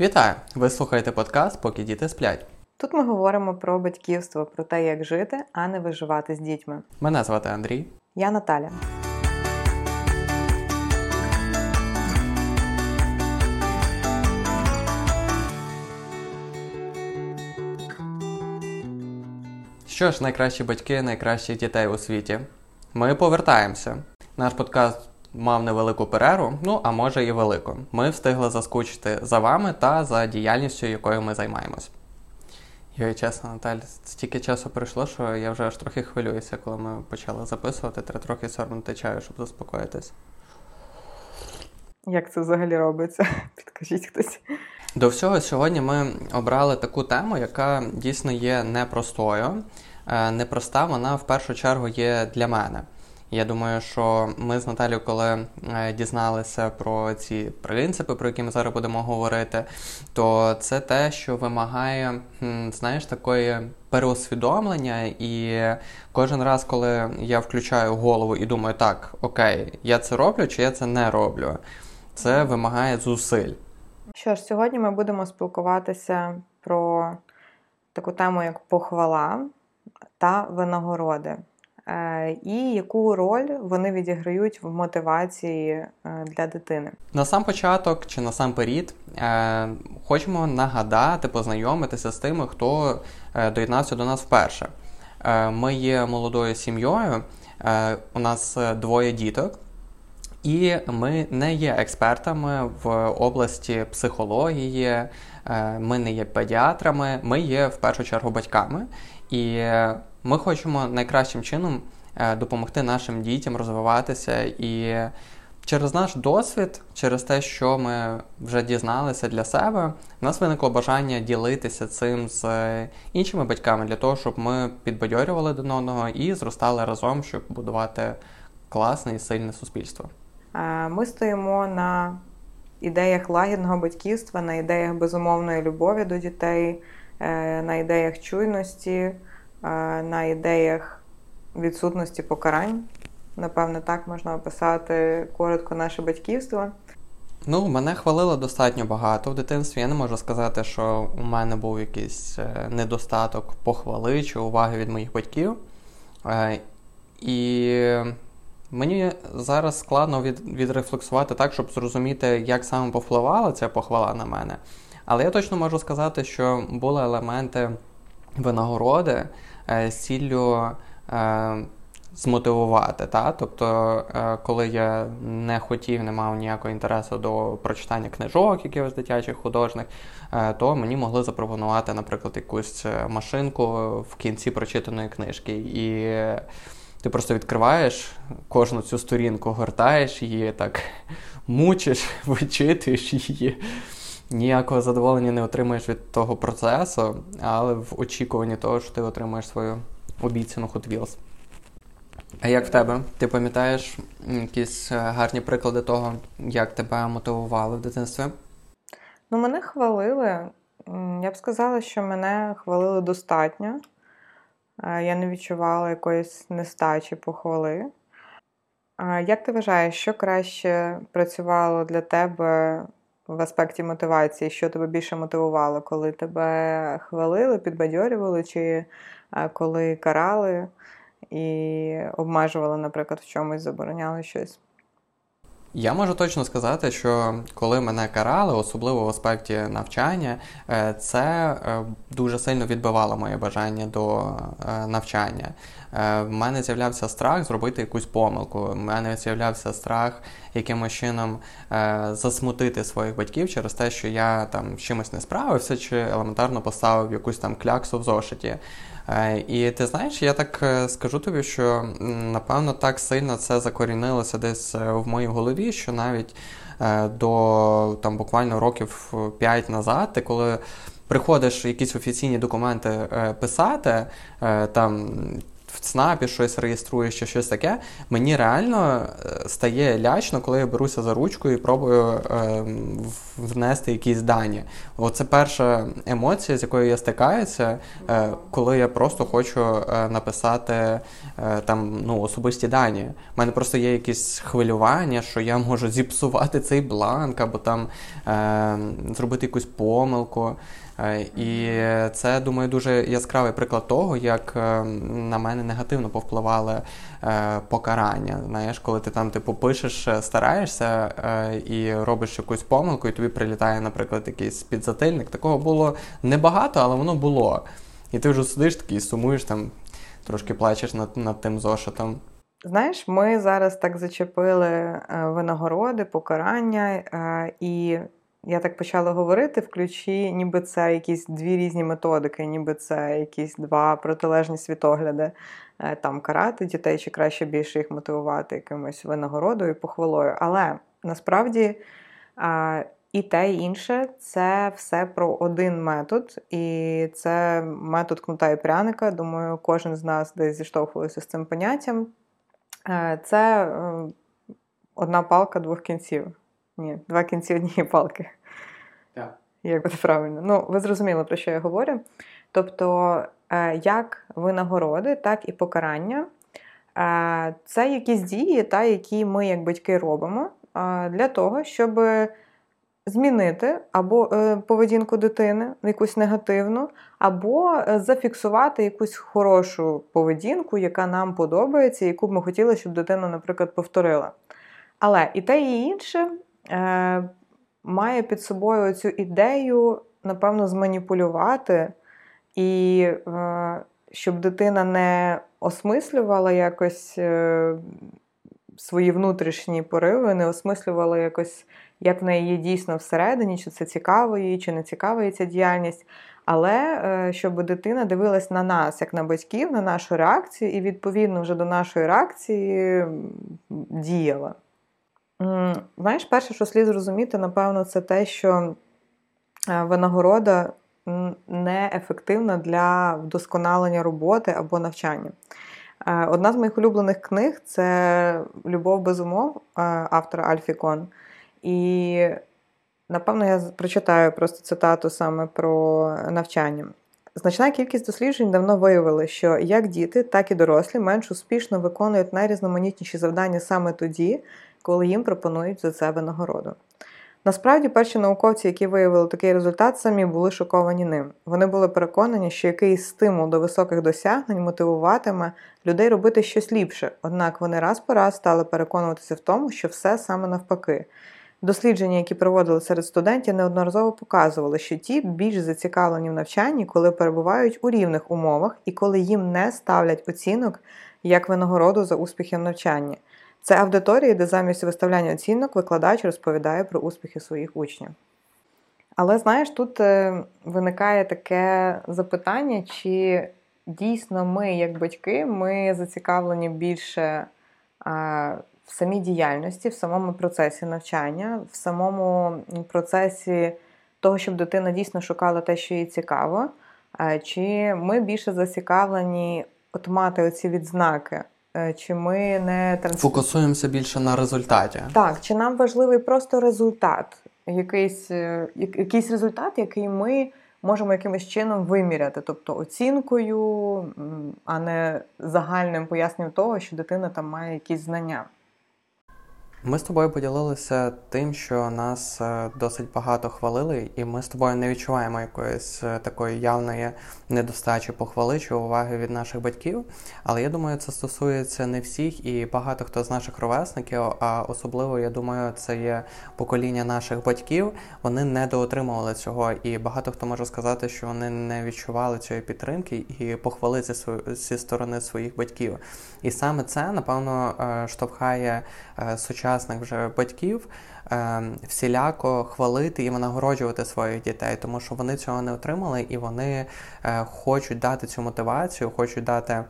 Вітаю! Ви слухаєте подкаст, поки діти сплять. Тут ми говоримо про батьківство, про те, як жити, а не виживати з дітьми. Мене звати Андрій. Я Наталя. Що ж, найкращі батьки найкращих дітей у світі. Ми повертаємося. Наш подкаст мав невелику перерву, ну а може і велику. Ми встигли заскучити за вами та за діяльністю, якою ми займаємось. Йой, чесно, Наталь, стільки часу пройшло, що я вже аж трохи хвилююся, коли ми почали записувати. Треба трохи сорбнути чаю, щоб заспокоїтись. Як це взагалі робиться? Підкажіть хтось. До всього, сьогодні ми обрали таку тему, яка дійсно є непростою. Е, непроста, вона в першу чергу є для мене. Я думаю, що ми з Наталією, коли е, дізналися про ці принципи, про які ми зараз будемо говорити, то це те, що вимагає, знаєш, такої переосвідомлення, і кожен раз, коли я включаю голову і думаю, так, окей, я це роблю чи я це не роблю, це вимагає зусиль. Що ж, сьогодні ми будемо спілкуватися про таку тему, як похвала та винагороди. Е, і яку роль вони відіграють в мотивації е, для дитини. На сам початок чи на сам період е, хочемо нагадати, познайомитися з тими, хто доєднався до нас вперше. Ми є молодою сім'єю, у нас двоє діток. І ми не є експертами в області психології, ми не є педіатрами, ми є в першу чергу батьками. І ми хочемо найкращим чином е, допомогти нашим дітям розвиватися і через наш досвід, через те, що ми вже дізналися для себе, в нас виникло бажання ділитися цим з іншими батьками для того, щоб ми підбадьорювали до одного і зростали разом, щоб будувати класне і сильне суспільство. Е, ми стоїмо на ідеях лагідного батьківства, на ідеях безумовної любові до дітей, е, на ідеях чуйності на ідеях відсутності покарань. Напевне, так можна описати коротко наше батьківство. Ну, мене хвалило достатньо багато в дитинстві. Я не можу сказати, що у мене був якийсь е, недостаток похвали чи уваги від моїх батьків. Е, і мені зараз складно від, відрефлексувати так, щоб зрозуміти, як саме повпливала ця похвала на мене. Але я точно можу сказати, що були елементи винагороди з ціллю е, змотивувати. Та? Тобто, е, коли я не хотів, не мав ніякого інтересу до прочитання книжок, якихось дитячих художник, то мені могли запропонувати, наприклад, якусь машинку в кінці прочитаної книжки. І ти просто відкриваєш кожну цю сторінку, гортаєш її, так мучиш, вичитуєш її ніякого задоволення не отримаєш від того процесу, але в очікуванні того, що ти отримаєш свою обіцяну Hot Wheels. А як в тебе? Ти пам'ятаєш якісь е, гарні приклади того, як тебе мотивували в дитинстві? Ну, мене хвалили. Я б сказала, що мене хвалили достатньо. Е, я не відчувала якоїсь нестачі похвали. Як ти вважаєш, що краще працювало для тебе в аспекті мотивації, що тебе більше мотивувало, коли тебе хвалили, підбадьорювали, чи е, коли карали і обмежували, наприклад, в чомусь забороняли щось? Я можу точно сказати, що коли мене карали, особливо в аспекті навчання, е, це е, дуже сильно відбивало моє бажання до е, навчання. В мене з'являвся страх зробити якусь помилку. В мене з'являвся страх якимось чином засмутити своїх батьків через те, що я там чимось не справився, чи елементарно поставив якусь там кляксу в зошиті. Е, і ти знаєш, я так е, скажу тобі, що напевно так сильно це закорінилося десь е, в моїй голові, що навіть до там буквально років 5 назад, ти коли приходиш якісь офіційні документи писати, там. ЦНАПі щось реєструєш чи щось таке, мені реально стає лячно, коли я беруся за ручку і пробую внести якісь дані. Оце перша емоція, з якою я стикаюся, е, коли я просто хочу е, написати е, там ну, особисті дані. У мене просто є якісь хвилювання, що я можу зіпсувати цей бланк або там зробити якусь помилку. Е, і це, думаю, дуже яскравий приклад того, як е, на мене негативно повпливали е, покарання. Знаєш, коли ти там типу пишеш, стараєшся і робиш якусь помилку, і тобі прилітає, наприклад, якийсь підзатильник. Такого було небагато, але воно було. І ти вже сидиш такий, сумуєш там, трошки плачеш над, над тим зошитом. Знаєш, ми зараз так зачепили винагороди, покарання, і я так почала говорити в ключі, ніби це якісь дві різні методики, ніби це якісь два протилежні світогляди. Е, там карати дітей, чи краще більше їх мотивувати якимось винагородою похвалою. Але насправді і те, і інше це все про один метод, і це метод кнута і пряника. Думаю, кожен з нас десь зіштовхувався з цим поняттям. Е, це е, одна палка двох кінців. Ні, два кінці однієї палки. Так. Як буде правильно? Ну, ви зрозуміли, про що я говорю. Тобто, е, як винагороди, так і покарання е, це якісь дії, та, які ми, як батьки, робимо е, для того, щоб змінити або поведінку дитини, якусь негативну, або зафіксувати якусь хорошу поведінку, яка нам подобається, яку б ми хотіли, щоб дитина, наприклад, повторила. Але і те, і інше е, має під собою цю ідею, напевно, зманіпулювати, і е, щоб дитина не осмислювала якось е, свої внутрішні пориви, не осмислювала якось, як в неї є дійсно всередині, чи це цікаво їй, чи не цікава їй ця діяльність. Але е, щоб дитина дивилась на нас, як на батьків, на нашу реакцію, і відповідно вже до нашої реакції діяла. Знаєш, перше, що слід зрозуміти, напевно, це те, що е, винагорода неефективна для вдосконалення роботи або навчання. Е, одна з моїх улюблених книг це Любов без умов е, автора Альфікон. І, напевно, я прочитаю просто цитату саме про навчання. Значна кількість досліджень давно виявили, що як діти, так і дорослі менш успішно виконують найрізноманітніші завдання саме тоді, коли їм пропонують за це винагороду. Насправді, перші науковці, які виявили такий результат, самі були шоковані ним. Вони були переконані, що якийсь стимул до високих досягнень мотивуватиме людей робити щось ліпше, однак вони раз по раз стали переконуватися в тому, що все саме навпаки. Дослідження, які проводили серед студентів, неодноразово показували, що ті більш зацікавлені в навчанні, коли перебувають у рівних умовах і коли їм не ставлять оцінок як винагороду за успіхи в навчанні. Це аудиторії, де замість виставляння оцінок викладач розповідає про успіхи своїх учнів. Але знаєш, тут е, виникає таке запитання, чи дійсно ми, як батьки, ми зацікавлені більше в самій діяльності, в самому процесі навчання, в самому процесі того, щоб дитина дійсно шукала те, що їй цікаво, чи ми більше зацікавлені от мати оці відзнаки. Е, чи ми не транс... фокусуємося більше на результаті? Так, чи нам важливий просто результат, якийсь е, якийсь результат, який ми можемо якимось чином виміряти, тобто оцінкою, а не загальним поясненням того, що дитина там має якісь знання. Ми з тобою поділилися тим, що нас е, досить багато хвалили, і ми з тобою не відчуваємо якоїсь е, такої явної недостачі похвали чи уваги від наших батьків. Але я думаю, це стосується не всіх і багато хто з наших ровесників, а особливо, я думаю, це є покоління наших батьків. Вони недоотримували цього, і багато хто може сказати, що вони не відчували цієї підтримки і похвали зі сторони своїх батьків. І саме це напевно е, штовхає сучасних сучасних вже батьків е, всіляко хвалити і винагороджувати своїх дітей, тому що вони цього не отримали і вони е, хочуть дати цю мотивацію, хочуть дати.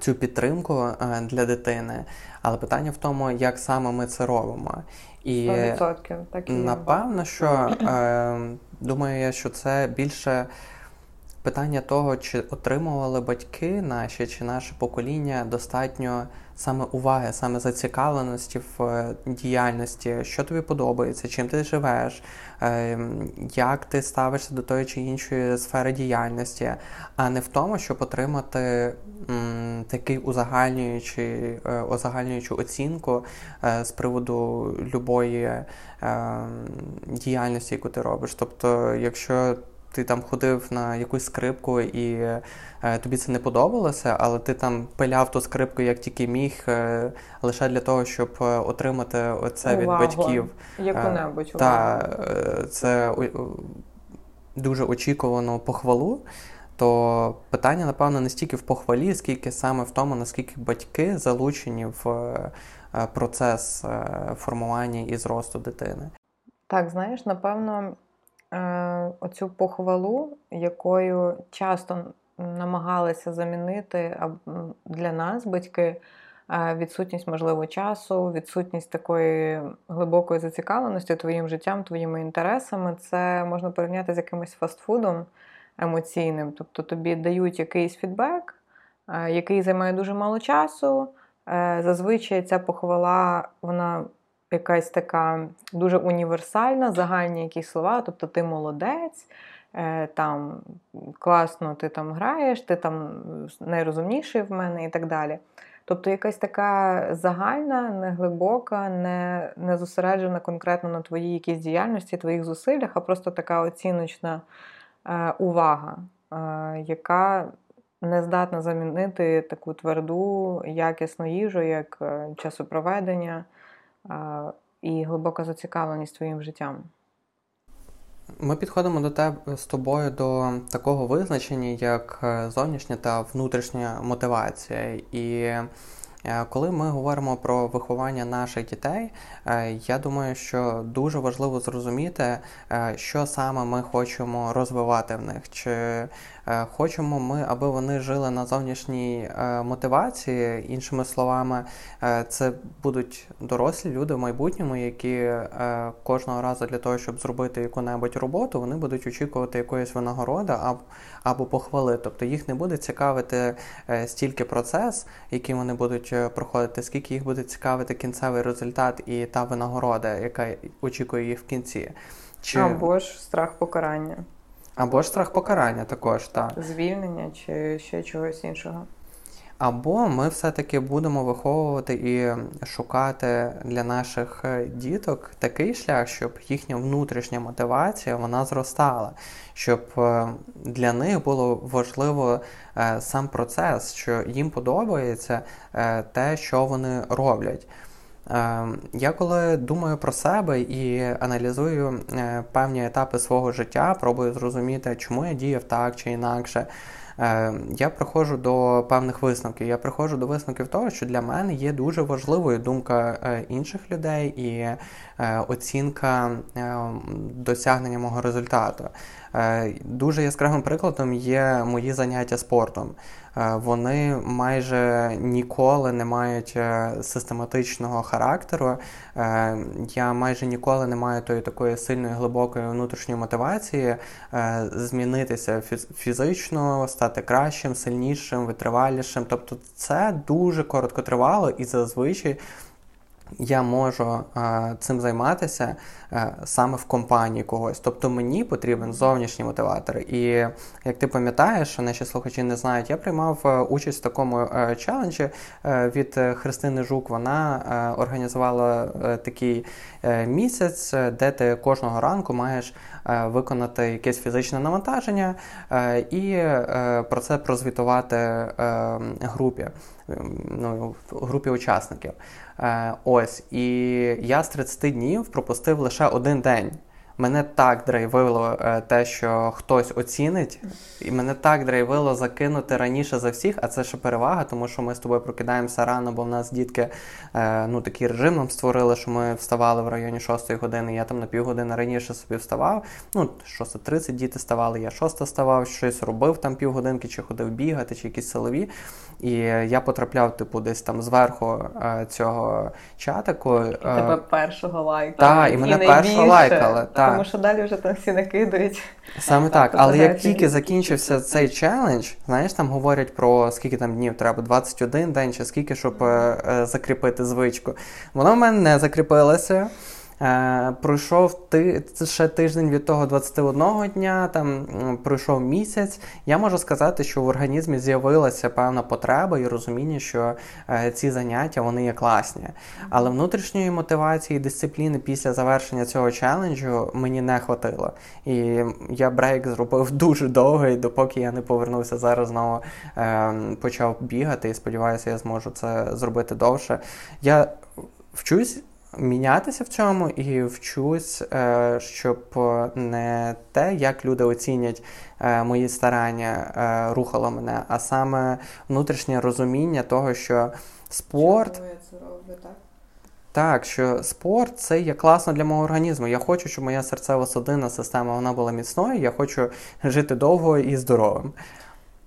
Цю підтримку е, для дитини, але питання в тому, як саме ми це робимо. І 100%, так і напевно, що е, думаю, я, що це більше питання того, чи отримували батьки наші, чи наше покоління достатньо саме уваги, саме зацікавленості в е, діяльності, що тобі подобається, чим ти живеш, е, як ти ставишся до тої чи іншої сфери діяльності, а не в тому, щоб отримати такий узагальнюючий, е, узагальнюючу оцінку з приводу любої діяльності, яку ти робиш. Тобто, якщо ти там ходив на якусь скрипку і е, тобі це не подобалося, але ти там пиляв ту скрипку як тільки міг, е, лише для того, щоб е, отримати оце увагу. від батьків. Яку-небудь. Так, це дуже очікувано похвалу. То питання, напевно, не стільки в похвалі, скільки саме в тому, наскільки батьки залучені в процес формування і зросту дитини. Так, знаєш, напевно, оцю похвалу, якою часто намагалися замінити для нас батьки. Е, відсутність, можливо, часу, відсутність такої глибокої зацікавленості твоїм життям, твоїми інтересами, це можна порівняти з якимось фастфудом емоційним. Тобто тобі дають якийсь фідбек, е, який займає дуже мало часу. Зазвичай ця похвала вона якась така дуже універсальна, загальні якісь слова, тобто ти молодець, е, там класно ти там граєш, ти там найрозумніший в мене і так далі. Тобто якась така загальна, неглибока, не не зосереджена конкретно на твоїй якійсь діяльності, твоїх зусиллях, а просто така оціночна е, увага, е, яка не здатна замінити таку тверду, якісну їжу, як е, часопроведення, і глибока зацікавленість твоїм життям. Ми підходимо до тебе з тобою до такого визначення, як е, зовнішня та внутрішня мотивація. І е, коли ми говоримо про виховання наших дітей, е, я думаю, що дуже важливо зрозуміти, що саме ми хочемо розвивати в них. Чи хочемо ми, аби вони жили на зовнішній е, мотивації. Іншими словами, е, це будуть дорослі люди в майбутньому, які кожного разу для того, щоб зробити яку-небудь роботу, вони будуть очікувати якоїсь винагороди або похвали. Тобто їх не буде цікавити стільки процес, який вони будуть проходити, скільки їх буде цікавити кінцевий результат і та винагорода, яка очікує їх в кінці. Чи... Або ж страх покарання. Або ж страх покарання також, так. Звільнення чи ще чогось іншого. Або ми все-таки будемо виховувати і шукати для наших е, діток такий шлях, щоб їхня внутрішня мотивація вона зростала, щоб е, для них було важливо е, сам процес, що їм подобається те, що вони роблять. Ем, я коли думаю про себе і аналізую е, певні етапи свого життя, пробую зрозуміти, чому я діяв так чи інакше. Ем, я приходжу до певних висновків. Я приходжу до висновків того, що для мене є дуже важливою думка е, інших людей і е, оцінка досягнення мого результату. Дуже яскравим прикладом є мої заняття спортом. Е, вони майже ніколи не мають е, систематичного характеру. Е, я майже ніколи не маю тої такої сильної глибокої внутрішньої мотивації змінитися фізично, стати кращим, сильнішим, витривалішим. Тобто, це дуже коротко тривало і зазвичай я можу а, цим займатися а, саме в компанії когось. Тобто мені потрібен зовнішній мотиватор. І як ти пам'ятаєш, наші слухачі не знають, я приймав участь в такому а, челенджі від Христини Жук. Вона організувала такий місяць, де ти кожного ранку маєш виконати якесь фізичне навантаження і про це прозвітувати групі, ну, групі учасників. Е, ось, і я з 30 днів пропустив лише один день. Мене так драйвило е, те, що хтось оцінить, і мене так драйвило закинути раніше за всіх, а це ще перевага, тому що ми з тобою прокидаємося рано, бо в нас дітки е, ну, такий режим нам створили, що ми вставали в районі 6 години. Я там на півгодини раніше собі вставав. Ну, 6.30 діти ставали, я 6 вставав, щось робив там півгодинки, чи ходив бігати, чи якісь силові. І я потрапляв, типу, десь там зверху е, цього чатику. І тебе першого лайкали. Так, і мене першого лайкали. Та, так. тому що далі вже там всі накидують. Саме так, але як тільки закінчився цей челендж, знаєш, там говорять про скільки там днів треба, 21 день чи скільки, щоб е, е, закріпити звичку. Вона в мене не закріпилося. Е, Пройшов ти ще тиждень від того 21 дня, там пройшов місяць. Я можу сказати, що в організмі з'явилася певна потреба і розуміння, що е, ці заняття вони є класні. Але внутрішньої мотивації і дисципліни після завершення цього челенджу мені не хватило. І я брейк зробив дуже довгий, допоки я не повернувся зараз знову е, почав бігати і сподіваюся, я зможу це зробити довше. Я вчусь мінятися в цьому і вчусь, е, щоб не те, як люди оцінять е, мої старання, е, рухало мене, а саме внутрішнє розуміння того, що спорт. Так, що спорт це є класно для мого організму. Я хочу, щоб моя серцево судинна система вона була міцною. Я хочу жити довго і здоровим.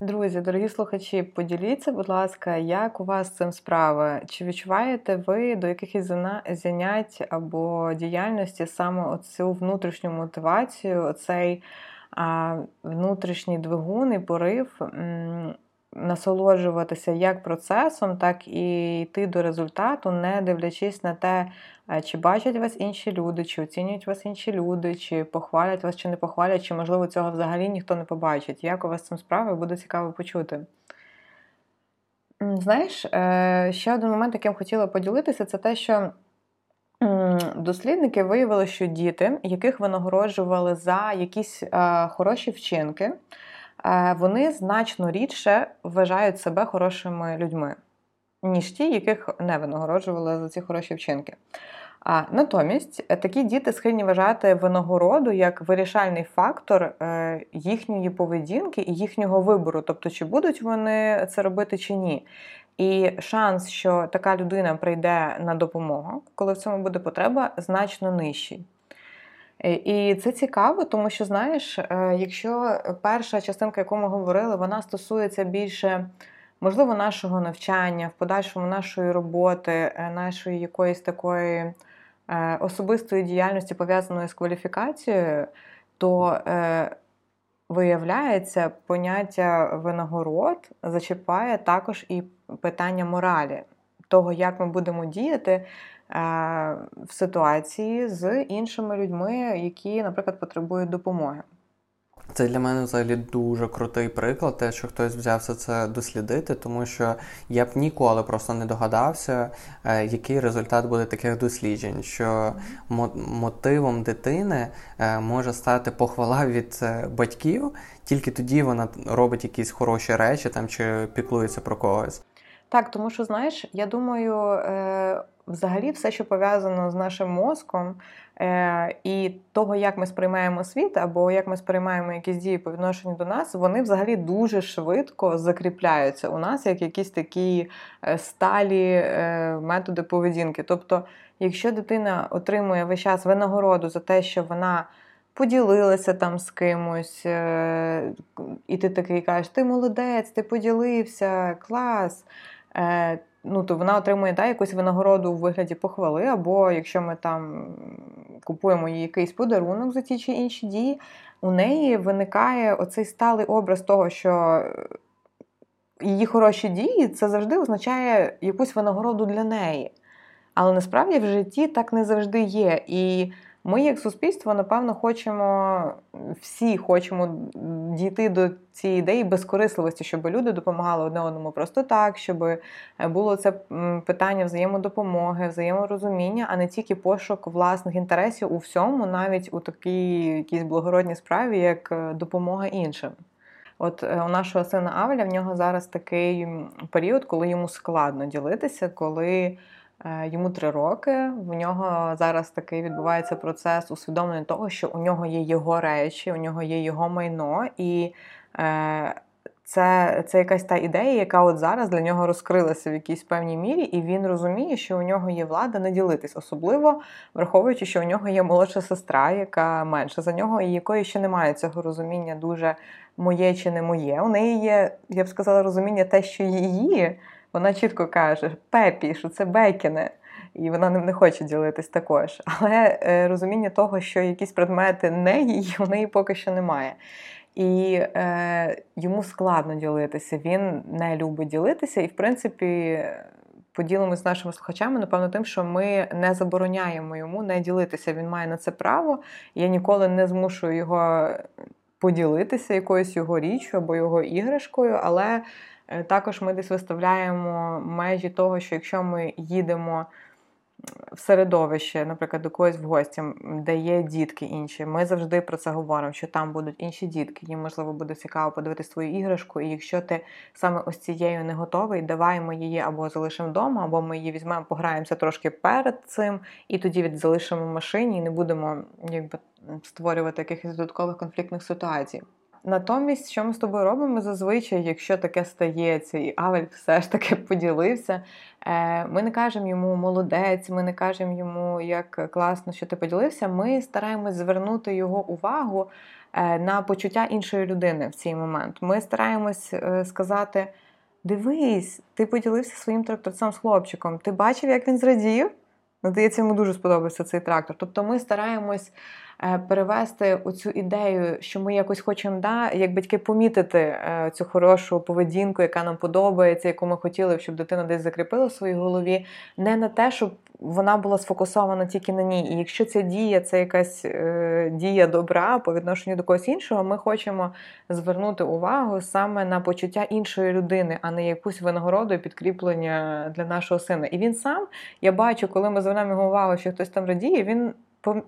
Друзі, дорогі слухачі, поділіться, будь ласка, як у вас з цим справа? Чи відчуваєте ви до якихось занять або діяльності саме оцю внутрішню мотивацію, оцей внутрішній двигун і порив насолоджуватися як процесом, так і йти до результату, не дивлячись на те, е, чи бачать вас інші люди, чи оцінюють вас інші люди, чи похвалять вас, чи не похвалять, чи, можливо, цього взагалі ніхто не побачить. Як у вас цим справа, буде цікаво почути. Знаєш, е, ще один момент, яким хотіла поділитися, це те, що. Дослідники виявили, що діти, яких винагороджували за якісь е, хороші вчинки, вони значно рідше вважають себе хорошими людьми, ніж ті, яких не винагороджували за ці хороші вчинки. А натомість е, такі діти схильні вважати винагороду як вирішальний фактор е, їхньої поведінки і їхнього вибору, тобто чи будуть вони це робити чи ні. І шанс, що така людина прийде на допомогу, коли в цьому буде потреба, значно нижчий. Е, і це цікаво, тому що, знаєш, е, якщо перша частинка, яку ми говорили, вона стосується більше, можливо, нашого навчання, в подальшому нашої роботи, е, нашої якоїсь такої особистої діяльності, пов'язаної з кваліфікацією, то виявляється, поняття винагород зачіпає також і питання моралі, того, як ми будемо діяти в ситуації з іншими людьми, які, наприклад, потребують допомоги. Це для мене взагалі дуже крутий приклад, те, що хтось взявся це дослідити, тому що я б ніколи просто не догадався, е, який результат буде таких досліджень. Що мотивом дитини е, може стати похвала від е, батьків, тільки тоді вона робить якісь хороші речі там чи піклується про когось. Так, тому що знаєш, я думаю, е, взагалі все, що пов'язано з нашим мозком е, і того, як ми сприймаємо світ, або як ми сприймаємо якісь дії по відношенню до нас, вони взагалі дуже швидко закріпляються у нас як якісь такі е, сталі методи поведінки. Тобто, якщо дитина отримує весь час винагороду за те, що вона поділилася там з кимось, і ти такий кажеш, ти молодець, ти поділився, клас. Е, ну, то вона отримує да, якусь винагороду у вигляді похвали, або якщо ми там купуємо їй якийсь подарунок за ті чи інші дії, у неї виникає оцей сталий образ того, що її хороші дії це завжди означає якусь винагороду для неї. Але насправді в житті так не завжди є. І ми, як суспільство, напевно, хочемо всі хочемо дійти до цієї ідеї безкорисливості, щоб люди допомагали одне одному просто так, щоб е, було це питання взаємодопомоги, взаєморозуміння, а не тільки пошук власних інтересів у всьому, навіть у такій якійсь благородній справі, як е, допомога іншим. От е, у нашого сина Авеля в нього зараз такий період, коли йому складно ділитися, коли. Е, йому три роки. В нього зараз такий відбувається процес усвідомлення того, що у нього є його речі, у нього є його майно, і е, це це якась та ідея, яка от зараз для нього розкрилася в якійсь певній мірі, і він розуміє, що у нього є влада не ділитись, особливо враховуючи, що у нього є молодша сестра, яка менша за нього, і якої ще немає цього розуміння дуже моє чи не моє. У неї є, я б сказала, розуміння те, що її вона чітко каже Пепі, що це Бекіне. і вона ним не хоче ділитись також. Але е, розуміння того, що якісь предмети не її, у неї поки що немає. І е, йому складно ділитися. Він не любить ділитися, і, в принципі, поділимося з нашими слухачами, напевно, тим, що ми не забороняємо йому не ділитися. Він має на це право. Я ніколи не змушую його поділитися якоюсь його річчю або його іграшкою, але також ми десь виставляємо межі того, що якщо ми їдемо в середовище, наприклад, до когось в гості, де є дітки інші, ми завжди про це говоримо, що там будуть інші дітки, їм можливо буде цікаво подивитися свою іграшку. І якщо ти саме ось цією не готовий, давай ми її або залишимо вдома, або ми її візьмемо, пограємося трошки перед цим, і тоді залишимо в машині і не будемо якби створювати якихось додаткових конфліктних ситуацій. Натомість, що ми з тобою робимо зазвичай, якщо таке стається, і Авель все ж таки поділився, е, ми не кажемо йому молодець, ми не кажемо йому, як класно, що ти поділився. Ми стараємось звернути його увагу е, на почуття іншої людини в цей момент. Ми стараємось е, сказати: дивись, ти поділився своїм тракторцем з хлопчиком, ти бачив, як він зрадів? Здається, йому дуже сподобався цей трактор. Тобто ми стараємось. Е, перевести оцю ідею, що ми якось хочемо, да, як батьки помітити е, цю хорошу поведінку, яка нам подобається, яку ми хотіли, щоб дитина десь закріпила в своїй голові, не на те, щоб вона була сфокусована тільки на ній. І якщо ця дія це якась е, дія добра по відношенню до когось іншого, ми хочемо звернути увагу саме на почуття іншої людини, а не якусь винагороду і підкріплення для нашого сина. І він сам, я бачу, коли ми звернемо його увагу, що хтось там радіє, він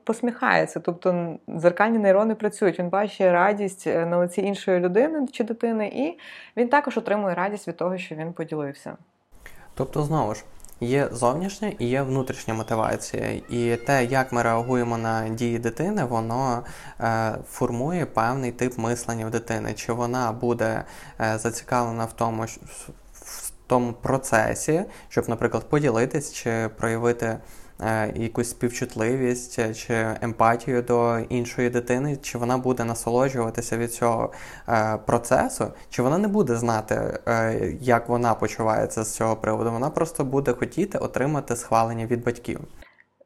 посміхається, тобто дзеркальні нейрони працюють. Він бачить радість е, на лиці іншої людини чи дитини, і він також отримує радість від того, що він поділився. Тобто, знову ж. Є зовнішня і є внутрішня мотивація, і те, як ми реагуємо на дії дитини, воно е, формує певний тип мислення в дитини. Чи вона буде е, зацікавлена в тому, в тому процесі, щоб, наприклад, поділитись чи проявити якусь співчутливість е, чи емпатію до іншої дитини, чи вона буде насолоджуватися від цього е, процесу, чи вона не буде знати, як вона почувається з цього приводу. Вона просто буде хотіти отримати схвалення від батьків.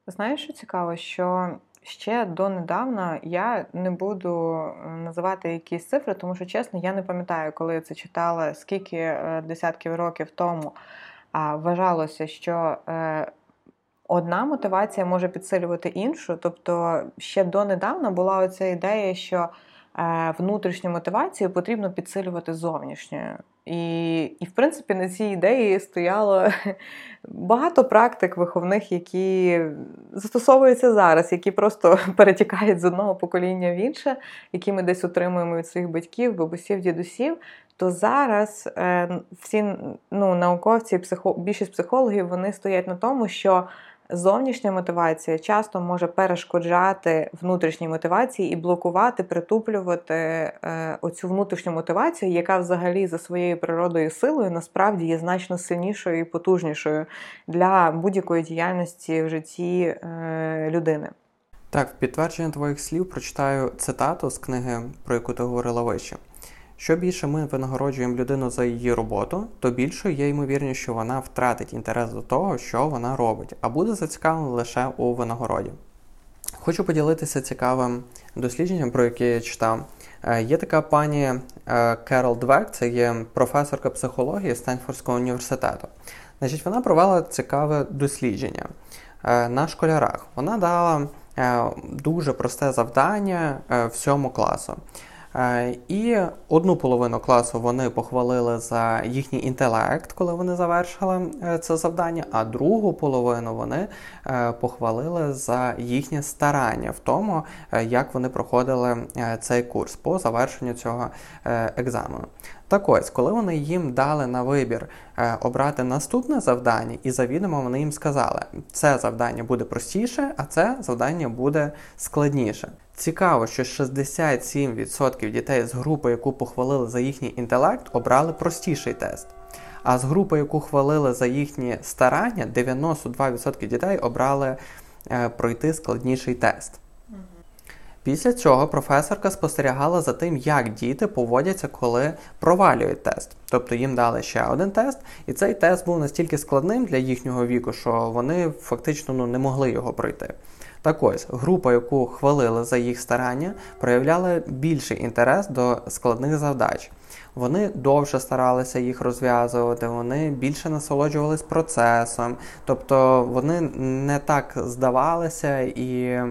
Знаєш, що цікаво, що ще донедавна я не буду називати якісь цифри, тому що чесно, я не пам'ятаю, коли я це читала, скільки десятків років тому вважалося, що одна мотивація може підсилювати іншу. Тобто ще донедавна була оця ідея, що е, внутрішню мотивацію потрібно підсилювати зовнішньою. І, і, в принципі, на цій ідеї стояло багато практик виховних, які застосовуються зараз, які просто перетікають з одного покоління в інше, які ми десь отримуємо від своїх батьків, бабусів, дідусів. То зараз е, всі ну, науковці, психо, більшість психологів вони стоять на тому, що Зовнішня мотивація часто може перешкоджати внутрішній мотивації і блокувати, притуплювати е, оцю внутрішню мотивацію, яка взагалі за своєю природою силою насправді є значно сильнішою і потужнішою для будь-якої діяльності в житті е, людини. Так, в підтвердження твоїх слів прочитаю цитату з книги, про яку ти говорила вище. Що більше ми винагороджуємо людину за її роботу, то більшою є ймовірність, що вона втратить інтерес до того, що вона робить, а буде зацікавлена лише у винагороді. Хочу поділитися цікавим дослідженням, про яке я читав. Е, є така пані е, Керол Двек, це є професорка психології Стенфордського університету. Значить, Вона провела цікаве дослідження е, на школярах. Вона дала дуже просте завдання всьому класу. Е, і одну половину класу вони похвалили за їхній інтелект, коли вони завершили е, це завдання, а другу половину вони е, похвалили за їхнє старання в тому, як вони проходили цей курс по завершенню цього екзамену. Так ось, коли вони їм дали на вибір обрати наступне завдання, і завідомо вони їм сказали, це завдання буде простіше, а це завдання буде складніше. Цікаво, що 67% дітей з групи, яку похвалили за їхній інтелект, обрали простіший тест. А з групи, яку хвалили за їхні старання, 92% дітей обрали е, пройти складніший тест. Після цього професорка спостерігала за тим, як діти поводяться, коли провалюють тест. Тобто їм дали ще один тест, і цей тест був настільки складним для їхнього віку, що вони фактично ну, не могли його пройти. Так ось, група, яку хвалили за їх старання, проявляла більший інтерес до складних завдач. Вони довше старалися їх розв'язувати, вони більше насолоджувались процесом, тобто вони не так здавалися і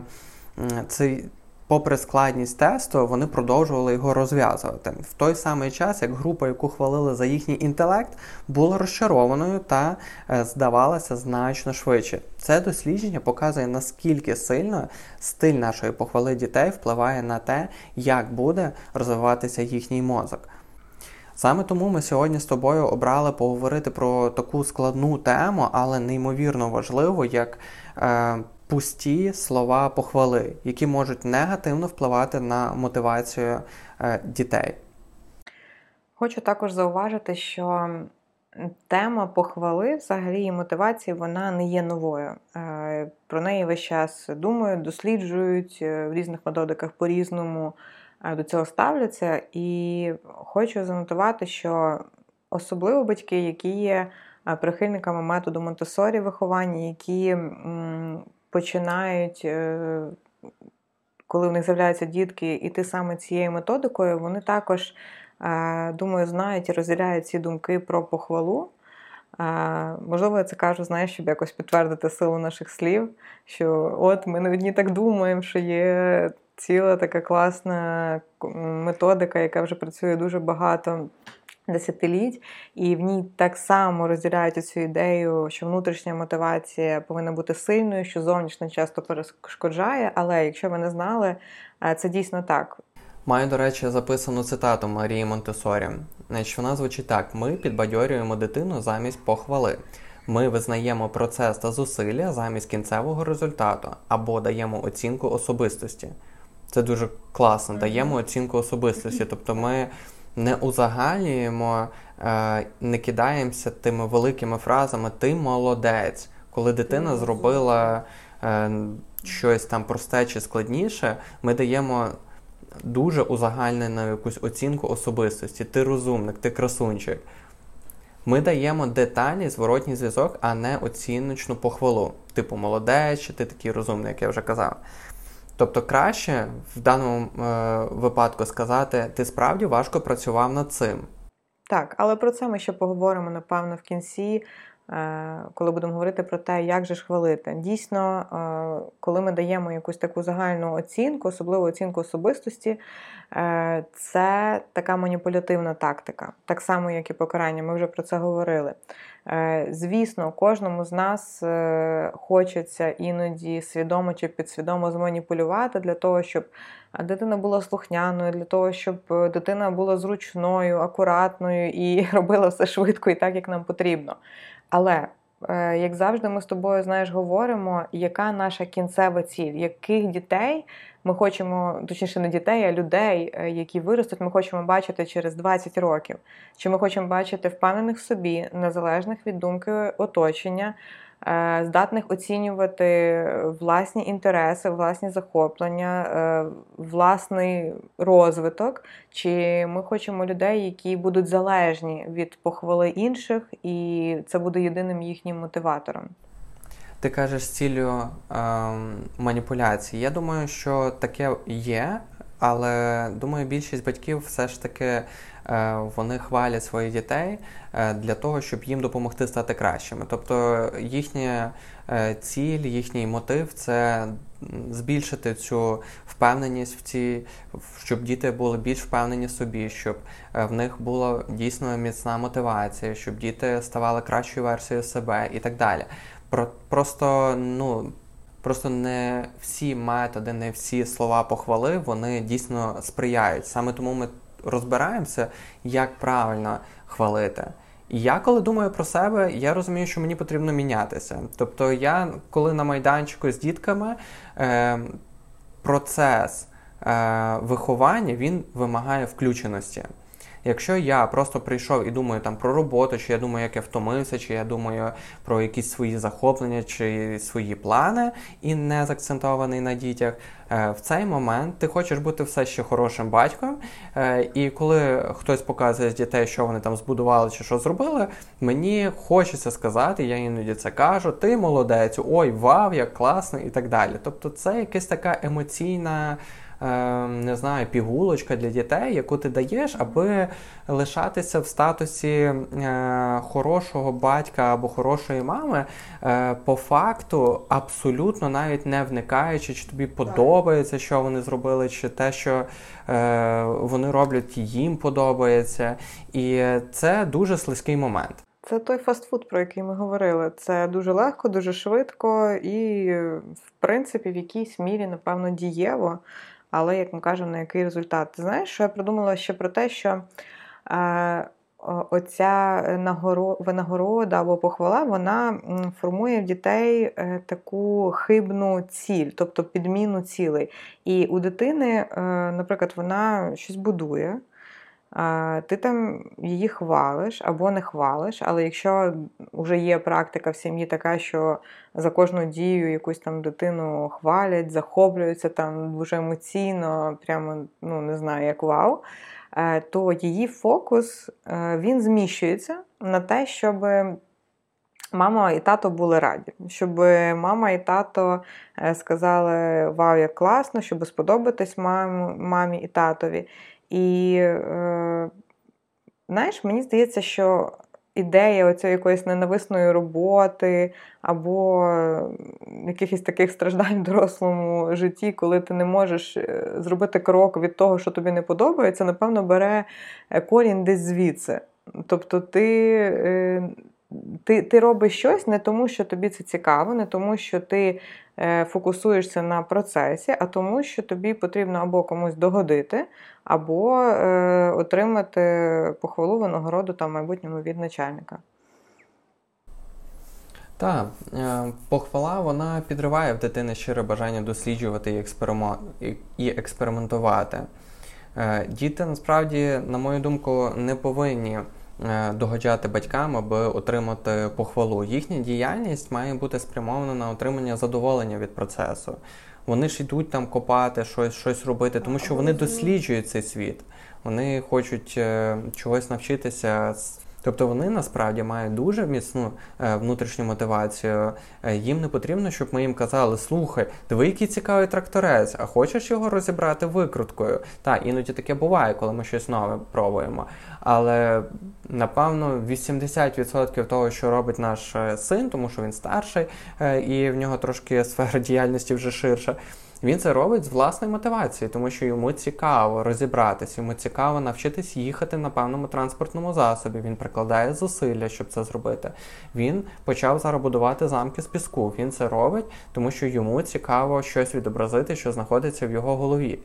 цей попри складність тесту, вони продовжували його розв'язувати в той самий час, як група, яку хвалили за їхній інтелект, була розчарованою та е, здавалася значно швидше. Це дослідження показує наскільки сильно стиль нашої похвали дітей впливає на те, як буде розвиватися їхній мозок. Саме тому ми сьогодні з тобою обрали поговорити про таку складну тему, але неймовірно важливу, як е, пусті слова похвали, які можуть негативно впливати на мотивацію е, дітей. Хочу також зауважити, що тема похвали, взагалі і мотивації, вона не є новою. Е, про неї весь час думають, досліджують е, в різних методиках по-різному до цього ставляться. І хочу занотувати, що особливо батьки, які є прихильниками методу Монтесорі виховання, які починають, е, коли в них з'являються дітки, іти саме цією методикою, вони також, е, думаю, знають і розділяють ці думки про похвалу. Е, можливо, я це кажу, знаєш, щоб якось підтвердити силу наших слів, що от ми не одні так думаємо, що є ціла така класна методика, яка вже працює дуже багато десятиліть, і в ній так само розділяють цю ідею, що внутрішня мотивація повинна бути сильною, що зовнішня часто перешкоджає. Але якщо ви не знали, е, це дійсно так. Маю, до речі, записану цитату Марії Монтесорі. Значить, Вона звучить так: ми підбадьорюємо дитину замість похвали. Ми визнаємо процес та зусилля замість кінцевого результату або даємо оцінку особистості. Це дуже класно. Даємо оцінку особистості. Тобто ми не узагальнюємо, е, не кидаємося тими великими фразами Ти молодець. Коли дитина зробила е, щось там просте чи складніше, ми даємо дуже узагальнену якусь оцінку особистості. Ти розумник, ти красунчик. Ми даємо детальний зворотній зв'язок, а не оціночну похвалу. Типу молодець, чи ти такий розумний, як я вже казав. Тобто краще в даному е, випадку сказати, ти справді важко працював над цим. Так, але про це ми ще поговоримо, напевно, в кінці, е, коли будемо говорити про те, як же ж хвалити. Дійсно, е, коли ми даємо якусь таку загальну оцінку, особливу оцінку особистості, е, це така маніпулятивна тактика, так само, як і покарання. Ми вже про це говорили. Е, звісно, кожному з нас е, хочеться іноді свідомо чи підсвідомо зманіпулювати для того, щоб дитина була слухняною, для того, щоб дитина була зручною, акуратною і робила все швидко і так, як нам потрібно. Але Е, як завжди, ми з тобою знаєш, говоримо, яка наша кінцева ціль, яких дітей ми хочемо, точніше, не дітей, а людей, е, які виростуть, ми хочемо бачити через 20 років. Чи ми хочемо бачити впевнених в собі, незалежних від думки оточення, Е, здатних оцінювати власні інтереси, власні захоплення, е, власний розвиток, чи ми хочемо людей, які будуть залежні від похвали інших, і це буде єдиним їхнім мотиватором. Ти кажеш з ціллю е, маніпуляції. Я думаю, що таке є, але думаю, більшість батьків все ж таки Е, вони хвалять своїх дітей е, для того, щоб їм допомогти стати кращими. Тобто їхня е, ціль, їхній мотив це збільшити цю впевненість в ці, щоб діти були більш впевнені собі, щоб в них була дійсно міцна мотивація, щоб діти ставали кращою версією себе і так далі. Просто ну. Просто не всі методи, не всі слова похвали, вони дійсно сприяють. Саме тому ми розбираємося, як правильно хвалити. І я, коли думаю про себе, я розумію, що мені потрібно мінятися. Тобто, я, коли на майданчику з дітками, е, процес е, виховання він вимагає включеності. Якщо я просто прийшов і думаю там про роботу, чи я думаю, як я втомився, чи я думаю про якісь свої захоплення чи свої плани, і не закцентований на дітях, е, в цей момент ти хочеш бути все ще хорошим батьком. Е, і коли хтось показує з дітей, що вони там збудували чи що зробили, мені хочеться сказати, я іноді це кажу, ти молодець, ой, вау, як класно, і так далі. Тобто, це якась така емоційна. Ем, не знаю, пігулочка для дітей, яку ти даєш, аби лишатися в статусі е, хорошого батька або хорошої мами, е, по факту, абсолютно навіть не вникаючи, чи тобі подобається, що вони зробили, чи те, що е, вони роблять, їм подобається. І це дуже слизький момент. Це той фастфуд, про який ми говорили. Це дуже легко, дуже швидко і, в принципі, в якійсь мірі, напевно, дієво але, як ми кажемо, на який результат? Ти знаєш, що я придумала ще про те, що е, оця винагорода або похвала, вона формує в дітей е, таку хибну ціль, тобто підміну цілей. І у дитини, е, наприклад, вона щось будує ти там її хвалиш або не хвалиш, але якщо вже є практика в сім'ї така, що за кожну дію якусь там дитину хвалять, захоплюються там дуже емоційно, прямо ну не знаю, як вау, е, то її фокус е, він зміщується на те, щоб. Мама і тато були раді, щоб мама і тато е, сказали Вау, як класно, щоб сподобатись мамі, мамі і татові. І е, знаєш, мені здається, що ідея оцієї якоїсь ненависної роботи або якихось таких страждань в дорослому житті, коли ти не можеш е, зробити крок від того, що тобі не подобається, напевно, бере е, корінь десь звідси. Тобто ти. Е, ти ти робиш щось не тому, що тобі це цікаво, не тому, що ти фокусуєшся на процесі, а тому, що тобі потрібно або комусь догодити, або е, отримати похвалу винагороду там майбутньому від начальника. Так, е, похвала вона підриває в дитини щире бажання досліджувати і, експериментувати. Е, діти насправді, на мою думку, не повинні. Е, догоджати батькам, аби отримати похвалу. Їхня діяльність має бути спрямована на отримання задоволення від процесу. Вони ж йдуть там копати, щось щось робити, тому що вони досліджують цей світ. Вони хочуть е, чогось навчитися Тобто вони насправді мають дуже міцну е, внутрішню мотивацію. Е, їм не потрібно, щоб ми їм казали, слухай, диви, який цікавий тракторець, а хочеш його розібрати викруткою. Так, іноді таке буває, коли ми щось нове пробуємо. Але напевно 80% того, що робить наш е, син, тому що він старший і в нього трошки сфера діяльності вже ширша. Він це робить з власної мотивації, тому що йому цікаво розібратися, йому цікаво навчитись їхати на певному транспортному засобі. Він прикладає зусилля, щоб це зробити. Він почав зараз будувати замки з піску. Він це робить, тому що йому цікаво щось відобразити, що знаходиться в його голові.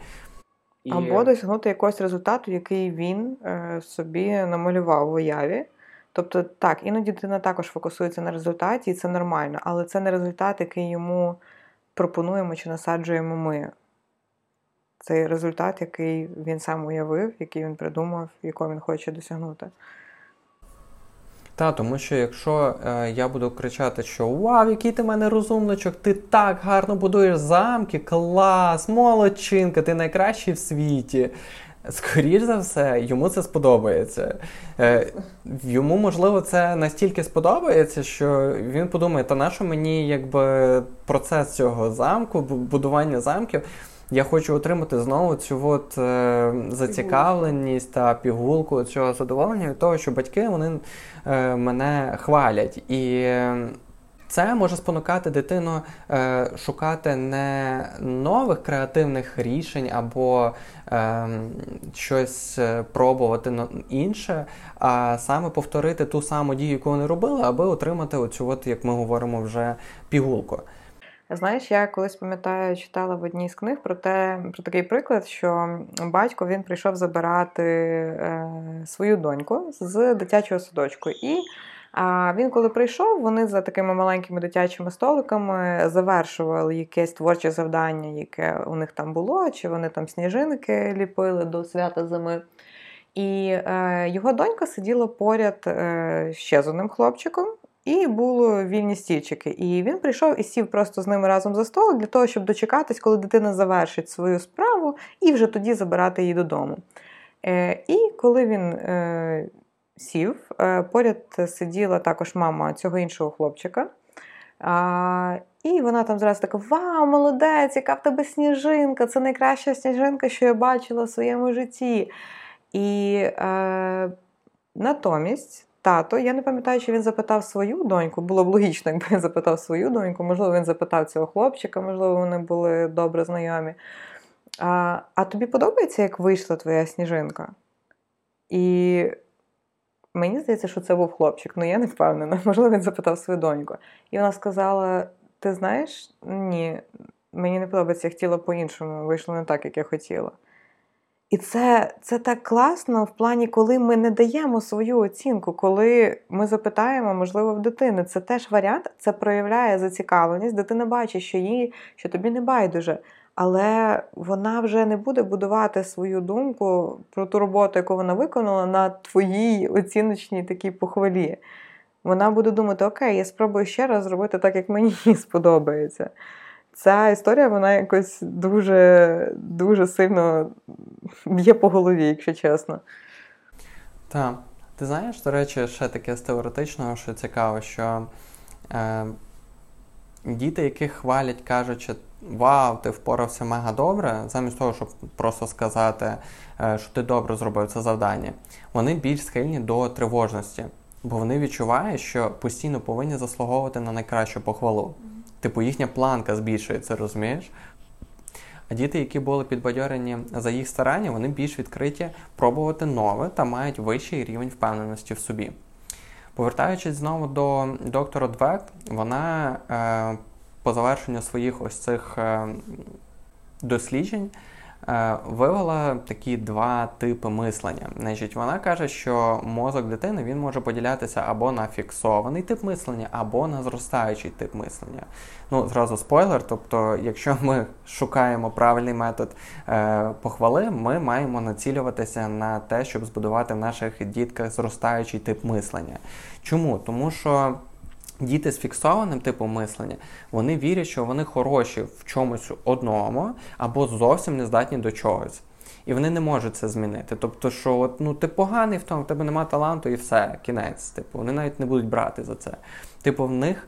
І... Або досягнути якогось результату, який він е, собі намалював в уяві. Тобто, так, іноді дитина також фокусується на результаті, і це нормально, але це не результат, який йому пропонуємо чи насаджуємо ми. Цей результат, який він сам уявив, який він придумав, якого він хоче досягнути. Та, тому що якщо е, я буду кричати, що Вау, який ти мене розумничок, ти так гарно будуєш замки, клас, молодчинка, ти найкращий в світі. Скоріш за все, йому це сподобається. Е, йому, можливо, це настільки сподобається, що він подумає, та нащо мені якби процес цього замку, будування замків. Я хочу отримати знову цю от, е, зацікавленість та пігулку цього задоволення від того, що батьки вони е, мене хвалять. І це може спонукати дитину е, шукати не нових креативних рішень або е, щось е, пробувати інше, а саме повторити ту саму дію, яку вони робили, аби отримати оцю, от, як ми говоримо, вже пігулку. Знаєш, я колись пам'ятаю, читала в одній з книг про те, про такий приклад, що батько він прийшов забирати е, свою доньку з дитячого садочку. І а він, коли прийшов, вони за такими маленькими дитячими столиками завершували якесь творче завдання, яке у них там було, чи вони там сніжинки ліпили до свята зими. І е, його донька сиділа поряд е, ще з одним хлопчиком, і були вільні стільчики. І він прийшов і сів просто з ними разом за столик для того, щоб дочекатись, коли дитина завершить свою справу, і вже тоді забирати її додому. Е, І коли він е, сів, е, поряд сиділа також мама цього іншого хлопчика. І вона там зразу така: Вау, молодець, яка в тебе сніжинка! Це найкраща сніжинка, що я бачила в своєму житті. І е, натомість тато, я не пам'ятаю, чи він запитав свою доньку, було б логічно, якби він запитав свою доньку, можливо, він запитав цього хлопчика, можливо, вони були добре знайомі. А а тобі подобається, як вийшла твоя сніжинка? І мені здається, що це був хлопчик, але ну, я не впевнена. Можливо, він запитав свою доньку. І вона сказала: Ти знаєш, ні, мені не подобається, я хотіла по-іншому, вийшло не так, як я хотіла. І це це так класно в плані, коли ми не даємо свою оцінку, коли ми запитаємо, можливо, в дитини. Це теж варіант, це проявляє зацікавленість. Дитина бачить, що їй, що тобі не байдуже. Але вона вже не буде будувати свою думку про ту роботу, яку вона виконала, на твоїй оціночній такій похвалі. Вона буде думати, окей, я спробую ще раз зробити так, як мені сподобається ця історія вона якось дуже дуже сильно б'є по голові, якщо чесно. Так. Ти знаєш, до речі, ще таке з теоретичного, що цікаво, що е, діти, яких хвалять, кажучи, вау, ти впорався мега добре, замість того, щоб просто сказати, е, що ти добре зробив це завдання, вони більш схильні до тривожності, бо вони відчувають, що постійно повинні заслуговувати на найкращу похвалу. Типу, їхня планка збільшується, розумієш? А діти, які були підбадьорені за їх старання, вони більш відкриті пробувати нове та мають вищий рівень впевненості в собі. Повертаючись знову до доктора Двек, вона е, по завершенню своїх ось цих е, досліджень Е, вивела такі два типи мислення. Значить, Вона каже, що мозок дитини він може поділятися або на фіксований тип мислення, або на зростаючий тип мислення. Ну, зразу спойлер. Тобто, якщо ми шукаємо правильний метод е, похвали, ми маємо націлюватися на те, щоб збудувати в наших дітках зростаючий тип мислення. Чому? Тому що. Діти з фіксованим типом мислення, вони вірять, що вони хороші в чомусь одному або зовсім не здатні до чогось. І вони не можуть це змінити. Тобто, що от, ну, ти поганий в тому, в тебе немає таланту і все, кінець. Типу, Вони навіть не будуть брати за це. Типу, в них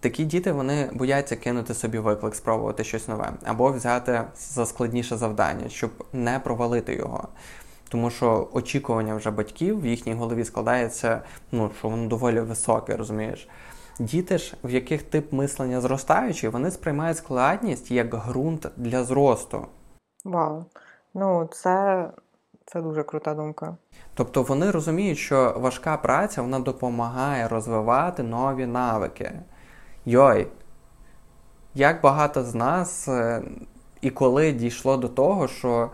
такі діти вони бояться кинути собі виклик, спробувати щось нове, або взяти за складніше завдання, щоб не провалити його. Тому що очікування вже батьків в їхній голові складається, ну, що воно доволі високе, розумієш. Діти ж, в яких тип мислення зростаючий, вони сприймають складність як ґрунт для зросту. Вау. Ну, це це дуже крута думка. Тобто вони розуміють, що важка праця вона допомагає розвивати нові навики. Йой, як багато з нас е, і коли дійшло до того, що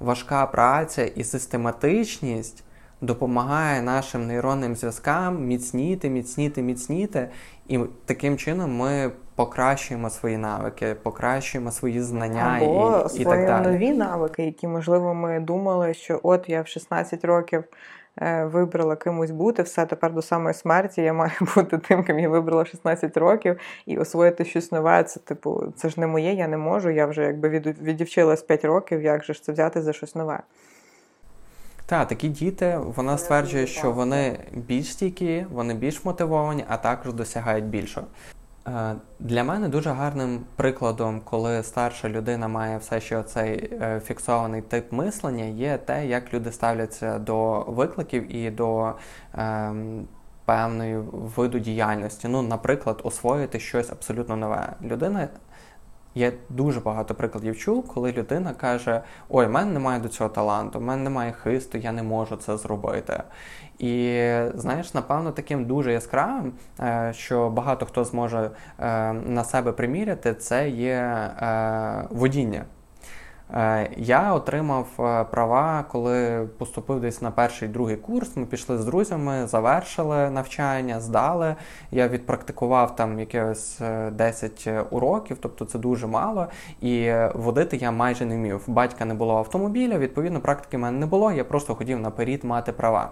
важка праця і систематичність допомагає нашим нейронним зв'язкам міцніти, міцніти, міцніти, і таким чином ми покращуємо свої навики, покращуємо свої знання Або і, і так далі. нові навики, які, можливо, ми думали, що от я в 16 років. Е, вибрала кимось бути, все тепер до самої смерті я маю бути тим, ким я вибрала 16 років, і освоїти щось нове. Це типу, це ж не моє, я не можу. Я вже якби відівчилась 5 років, як же ж це взяти за щось нове. Так, такі діти, вона стверджує, що вони більш стійкі, вони більш мотивовані, а також досягають більшого. Е, для мене дуже гарним прикладом, коли старша людина має все ще цей е, фіксований тип мислення, є те, як люди ставляться до викликів і до ем, певної виду діяльності. Ну, наприклад, освоїти щось абсолютно нове. Людина Є дуже багато прикладів чув, коли людина каже: Ой, в мене немає до цього таланту, в мене немає хисту, я не можу це зробити. І знаєш, напевно, таким дуже яскравим, е, що багато хто зможе е, на себе приміряти, це є е, водіння. Е, я отримав е, права, коли поступив десь на перший другий курс. Ми пішли з друзями, завершили навчання, здали. Я відпрактикував там якихось 10 е, уроків, тобто це дуже мало. І водити я майже не вмів. Батька не було автомобіля, відповідно, практики в мене не було. Я просто хотів наперед мати права.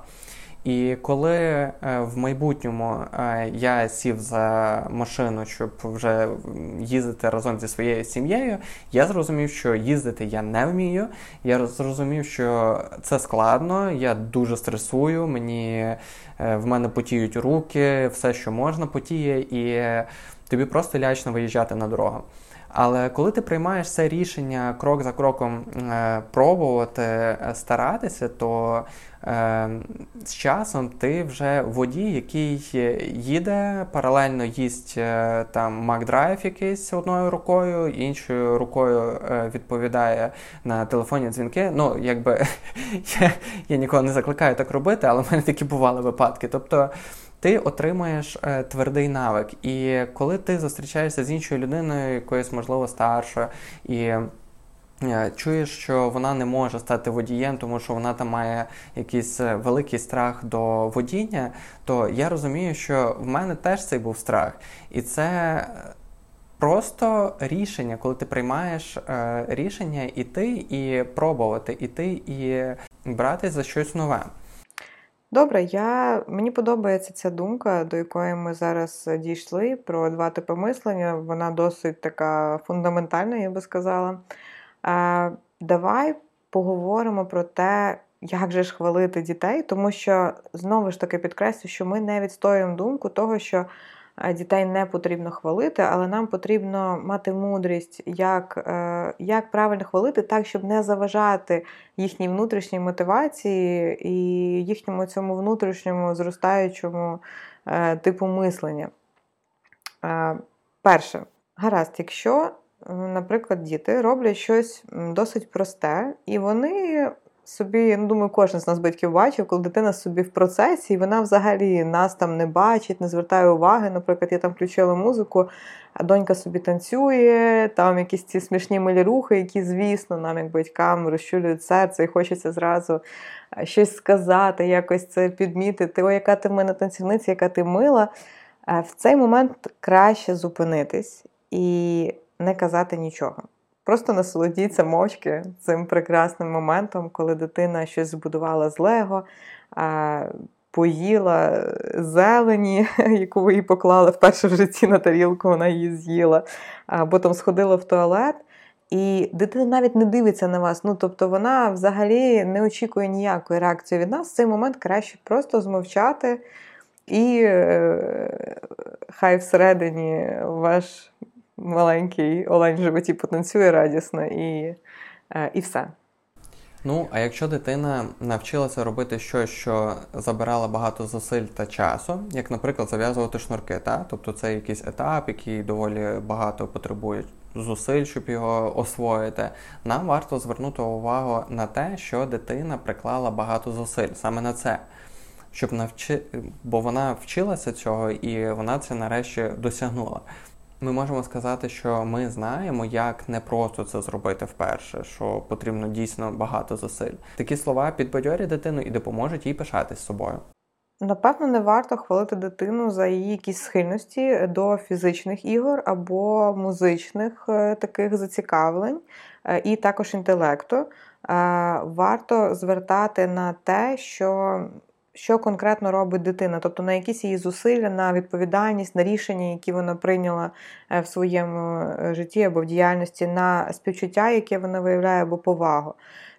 І коли е, в майбутньому е, я сів за машину, щоб вже їздити разом зі своєю сім'єю, я зрозумів, що їздити я не вмію. Я зрозумів, що це складно, я дуже стресую, мені е, в мене потіють руки, все, що можна, потіє, і тобі просто лячно виїжджати на дорогу. Але коли ти приймаєш це рішення крок за кроком пробувати старатися, то з часом ти вже водій, який їде, паралельно їсть е, там MacDrive якийсь одною рукою, іншою рукою е, відповідає на телефонні дзвінки. Ну, якби я, я нікого не закликаю так робити, але в мене такі бували випадки. Тобто. Ти отримаєш е, твердий навик, і коли ти зустрічаєшся з іншою людиною, якоюсь можливо старшою, і Е, чуєш, що вона не може стати водієм, тому що вона там має якийсь е, великий страх до водіння, то я розумію, що в мене теж цей був страх. І це просто рішення, коли ти приймаєш е, рішення іти і пробувати, іти і брати за щось нове. Добре, я, мені подобається ця думка, до якої ми зараз дійшли, про два типи мислення. Вона досить така фундаментальна, я би сказала. Давай поговоримо про те, як же ж хвалити дітей, тому що знову ж таки підкреслю, що ми не відстоюємо думку того, що дітей не потрібно хвалити, але нам потрібно мати мудрість, як е, як правильно хвалити, так, щоб не заважати їхній внутрішній мотивації і їхньому цьому внутрішньому зростаючому е, типу мислення. Е, перше, гаразд, якщо наприклад, діти роблять щось досить просте, і вони собі, ну думаю, кожен з нас батьків бачив, коли дитина собі в процесі, і вона взагалі нас там не бачить, не звертає уваги. Наприклад, я там включила музику, а донька собі танцює, там якісь ці смішні милі рухи, які, звісно, нам, як батькам, розчулюють серце, і хочеться зразу щось сказати, якось це підмітити. О, яка ти в мене танцівниця, яка ти мила. В цей момент краще зупинитись і не казати нічого. Просто насолодіться мовчки цим прекрасним моментом, коли дитина щось збудувала з Лего, поїла зелені, яку ви їй поклали вперше в житті на тарілку, вона її з'їла, або там сходила в туалет. І дитина навіть не дивиться на вас. Ну, тобто вона взагалі не очікує ніякої реакції від нас. В цей момент краще просто змовчати, і е, хай всередині ваш маленький олень в животі потанцює радісно і, е, і все. Ну, а якщо дитина навчилася робити щось, що забирало багато зусиль та часу, як, наприклад, зав'язувати шнурки, та? тобто це якийсь етап, який доволі багато потребує зусиль, щоб його освоїти, нам варто звернути увагу на те, що дитина приклала багато зусиль саме на це, щоб навчи... бо вона вчилася цього і вона це нарешті досягнула. Ми можемо сказати, що ми знаємо, як не просто це зробити вперше, що потрібно дійсно багато зусиль. Такі слова підбадьорять дитину і допоможуть їй пишатись собою. Напевно, не варто хвалити дитину за її якісь схильності до фізичних ігор або музичних е, таких зацікавлень, е, і також інтелекту. Е, варто звертати на те, що що конкретно робить дитина, тобто на якісь її зусилля, на відповідальність, на рішення, які вона прийняла е, в своєму е, житті або в діяльності, на співчуття, яке вона виявляє, або повагу.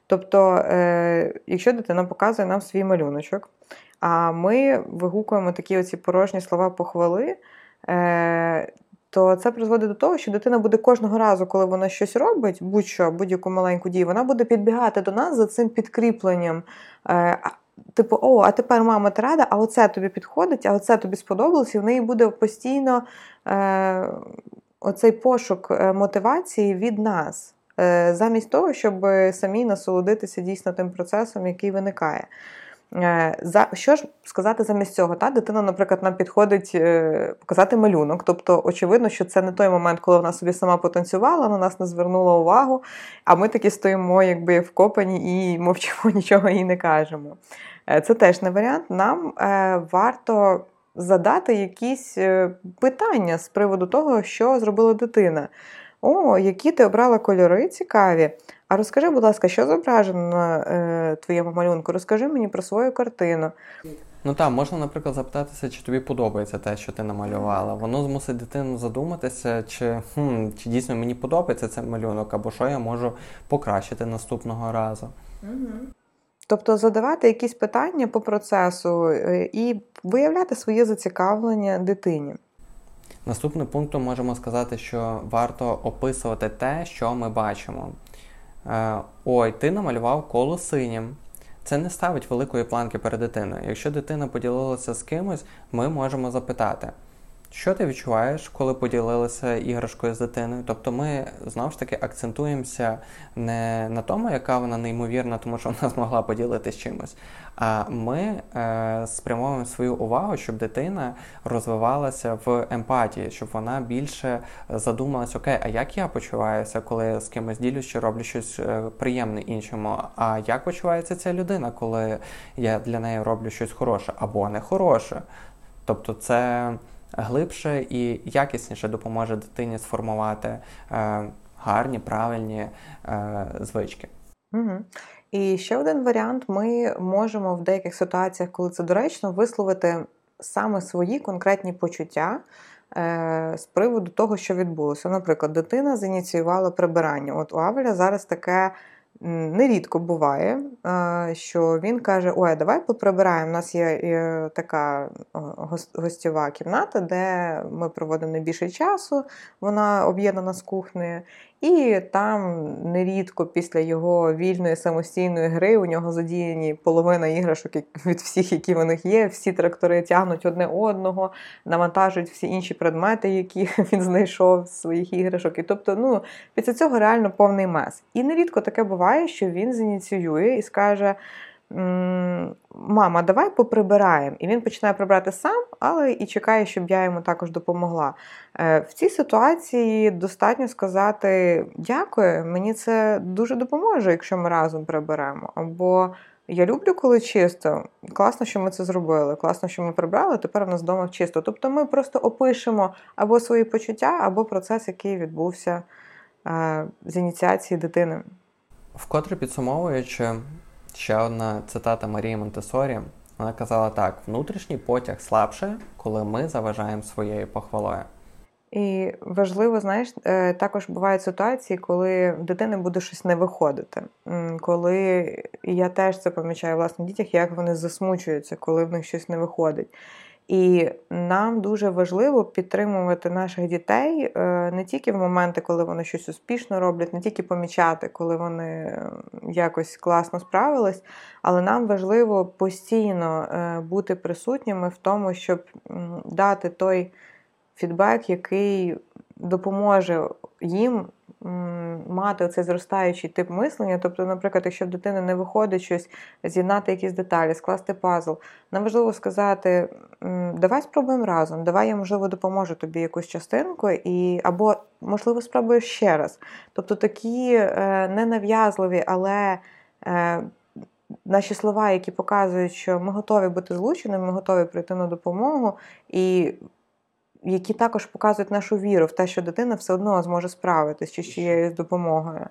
Тобто, е, якщо дитина показує нам свій малюночок, а ми вигукуємо такі оці порожні слова похвали. То це призводить до того, що дитина буде кожного разу, коли вона щось робить, будь-що, будь-яку маленьку дію, вона буде підбігати до нас за цим підкріпленням. Типу, о, а тепер мама ти рада, а оце тобі підходить, а оце тобі сподобалось, і в неї буде постійно е, оцей пошук е, мотивації від нас, е, замість того, щоб самі насолодитися дійсно тим процесом, який виникає. Е, за що ж сказати замість цього? Та дитина, наприклад, нам підходить е, показати малюнок. Тобто, очевидно, що це не той момент, коли вона собі сама потанцювала, на нас не звернула увагу. А ми такі стоїмо, якби вкопані і мовчимо, нічого їй не кажемо. Е, це теж не варіант. Нам варто задати якісь питання з приводу того, що зробила дитина. О, які ти обрала кольори цікаві. А розкажи, будь ласка, що зображено на е, твоєму малюнку? Розкажи мені про свою картину. Ну так, можна, наприклад, запитатися, чи тобі подобається те, що ти намалювала. Воно змусить дитину задуматися, чи хм, чи дійсно мені подобається цей малюнок, або що я можу покращити наступного разу. Угу. Тобто задавати якісь питання по процесу е, і виявляти своє зацікавлення дитині. Наступним пунктом можемо сказати, що варто описувати те, що ми бачимо. Е, ой, ти намалював коло синім. Це не ставить великої планки перед дитиною. Якщо дитина поділилася з кимось, ми можемо запитати. Що ти відчуваєш, коли поділилася іграшкою з дитиною? Тобто ми знову ж таки акцентуємося не на тому, яка вона неймовірна, тому що вона змогла поділитися чимось. Ми е, спрямовуємо свою увагу, щоб дитина розвивалася в емпатії, щоб вона більше задумалася, окей, а як я почуваюся, коли з кимось ділюсь чи роблю щось е, приємне іншому? А як почувається ця людина, коли я для неї роблю щось хороше або не хороше? Тобто це глибше і якісніше допоможе дитині сформувати е, гарні, правильні звички. Угу. І ще один варіант: ми можемо в деяких ситуаціях, коли це доречно, висловити саме свої конкретні почуття. Е, з приводу того, що відбулося. Наприклад, дитина зініціювала прибирання. От у Авеля зараз таке нерідко буває, що він каже: Ой, давай поприбираємо. У нас є така гостьова кімната, де ми проводимо найбільше часу, вона об'єднана з кухнею. І там нерідко після його вільної самостійної гри у нього задіяні половина іграшок від всіх, які в них є. Всі трактори тягнуть одне одного, навантажують всі інші предмети, які він знайшов з своїх іграшок. І тобто, ну після цього реально повний мес. І нерідко таке буває, що він зініціює і скаже мама, давай поприбираємо. І він починає прибирати сам, але і чекає, щоб я йому також допомогла. Е, в цій ситуації достатньо сказати дякую, мені це дуже допоможе, якщо ми разом приберемо. Або я люблю, коли чисто. Класно, що ми це зробили. Класно, що ми прибрали, тепер у нас вдома чисто. Тобто ми просто опишемо або свої почуття, або процес, який відбувся е, з ініціації дитини. Вкотре підсумовуючи, Ще одна цитата Марії Монтесорі. Вона казала так: внутрішній потяг слабше, коли ми заважаємо своєю похвалою. І важливо, знаєш, е, також бувають ситуації, коли в дитини буде щось не виходити. Коли я теж це помічаю в дітях, як вони засмучуються, коли в них щось не виходить. І нам дуже важливо підтримувати наших дітей е, не тільки в моменти, коли вони щось успішно роблять, не тільки помічати, коли вони якось класно справились, але нам важливо постійно е, бути присутніми в тому, щоб дати той фідбек, який допоможе їм мати оцей зростаючий тип мислення. Тобто, наприклад, якщо в дитини не виходить щось, з'єднати якісь деталі, скласти пазл, нам важливо сказати: давай спробуємо разом, давай я, можливо, допоможу тобі якусь частинку, і або, можливо, спробую ще раз. Тобто такі е, ненав'язливі, але. Е, наші слова, які показують, що ми готові бути злученими, ми готові прийти на допомогу, і які також показують нашу віру в те, що дитина все одно зможе справитися чи з чиєюсь допомогою.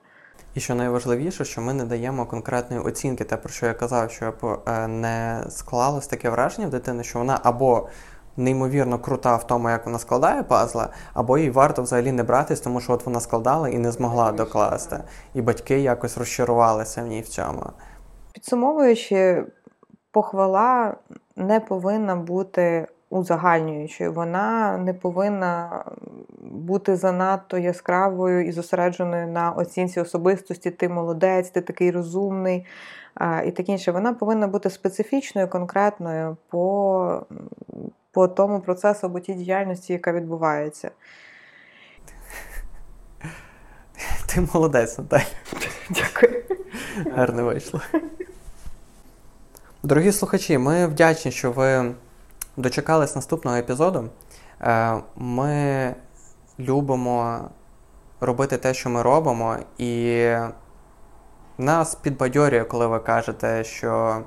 І що найважливіше, що ми не даємо конкретної оцінки, те, про що я казав, що е, не склалось таке враження в дитини, що вона або неймовірно крута в тому, як вона складає пазла, або їй варто взагалі не братись, тому що от вона складала і не змогла докласти. І батьки якось розчарувалися в ній в цьому. Підсумовуючи, похвала не повинна бути узагальнюючою. Вона не повинна бути занадто яскравою і зосередженою на оцінці особистості. Ти молодець, ти такий розумний і таке інше. Вона повинна бути специфічною, конкретною по, по тому процесу або тій діяльності, яка відбувається. Ти молодець, Наталя. Дякую. Гарно вийшло. Дорогі слухачі, ми вдячні, що ви дочекались наступного епізоду. Е, ми любимо робити те, що ми робимо, і нас підбадьорює, коли ви кажете, що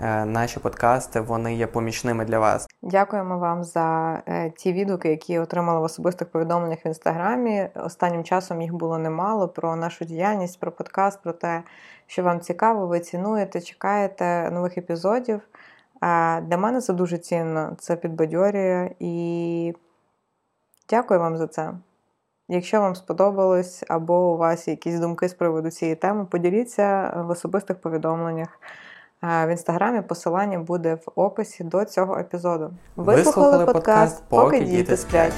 е, наші подкасти вони є помічними для вас. Дякуємо вам за е, ті відгуки, які отримали в особистих повідомленнях в інстаграмі. Останнім часом їх було немало про нашу діяльність, про подкаст, про те, що вам цікаво, ви цінуєте, чекаєте нових епізодів. Для мене це дуже цінно, це підбадьорює і дякую вам за це. Якщо вам сподобалось або у вас якісь думки з приводу цієї теми, поділіться в особистих повідомленнях. В інстаграмі посилання буде в описі до цього епізоду. Вислухали подкаст, поки діти сплять.